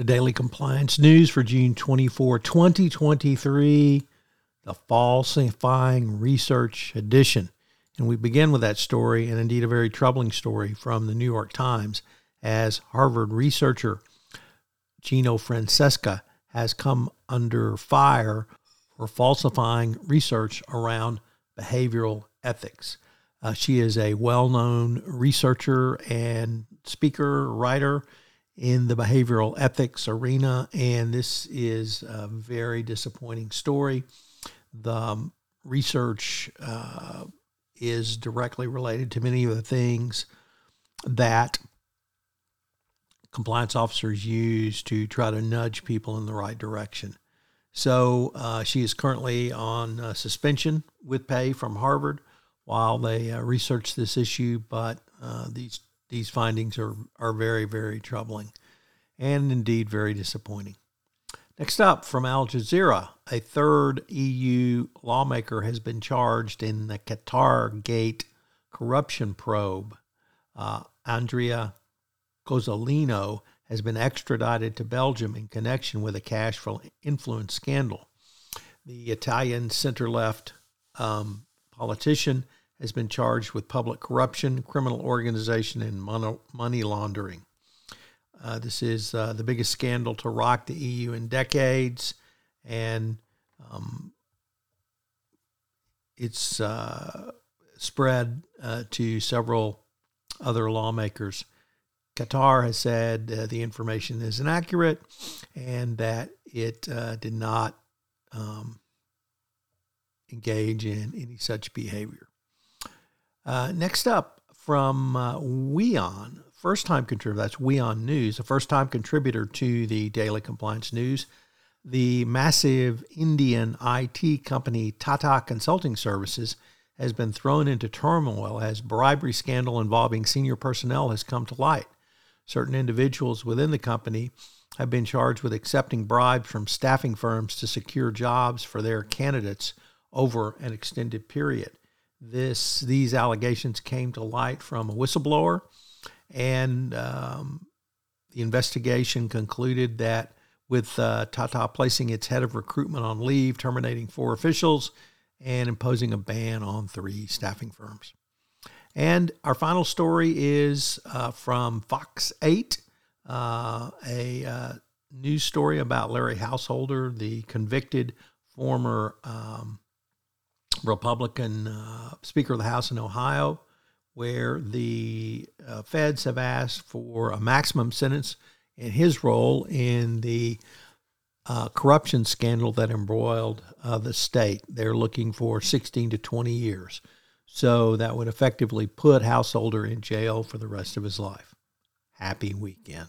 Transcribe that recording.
The Daily Compliance News for June 24, 2023, the Falsifying Research Edition. And we begin with that story, and indeed a very troubling story from the New York Times, as Harvard researcher Gino Francesca has come under fire for falsifying research around behavioral ethics. Uh, she is a well known researcher and speaker, writer in the behavioral ethics arena, and this is a very disappointing story. The um, research uh, is directly related to many of the things that compliance officers use to try to nudge people in the right direction. So uh, she is currently on uh, suspension with pay from Harvard while they uh, research this issue, but uh, these these findings are, are very, very troubling and indeed very disappointing. Next up, from Al Jazeera, a third EU lawmaker has been charged in the Qatargate corruption probe. Uh, Andrea Cozzolino has been extradited to Belgium in connection with a cash flow influence scandal. The Italian center left um, politician has been charged with public corruption, criminal organization, and money laundering. Uh, this is uh, the biggest scandal to rock the EU in decades, and um, it's uh, spread uh, to several other lawmakers. Qatar has said uh, the information is inaccurate and that it uh, did not um, engage in any such behavior. Uh, next up from uh, WION, first time contributor, that's WION News, a first time contributor to the Daily Compliance News. The massive Indian IT company Tata Consulting Services has been thrown into turmoil as bribery scandal involving senior personnel has come to light. Certain individuals within the company have been charged with accepting bribes from staffing firms to secure jobs for their candidates over an extended period. This these allegations came to light from a whistleblower, and um, the investigation concluded that with uh, Tata placing its head of recruitment on leave, terminating four officials, and imposing a ban on three staffing firms. And our final story is uh, from Fox 8, uh, a uh, news story about Larry Householder, the convicted former um, Republican uh, Speaker of the House in Ohio, where the uh, feds have asked for a maximum sentence in his role in the uh, corruption scandal that embroiled uh, the state. They're looking for 16 to 20 years. So that would effectively put Householder in jail for the rest of his life. Happy weekend.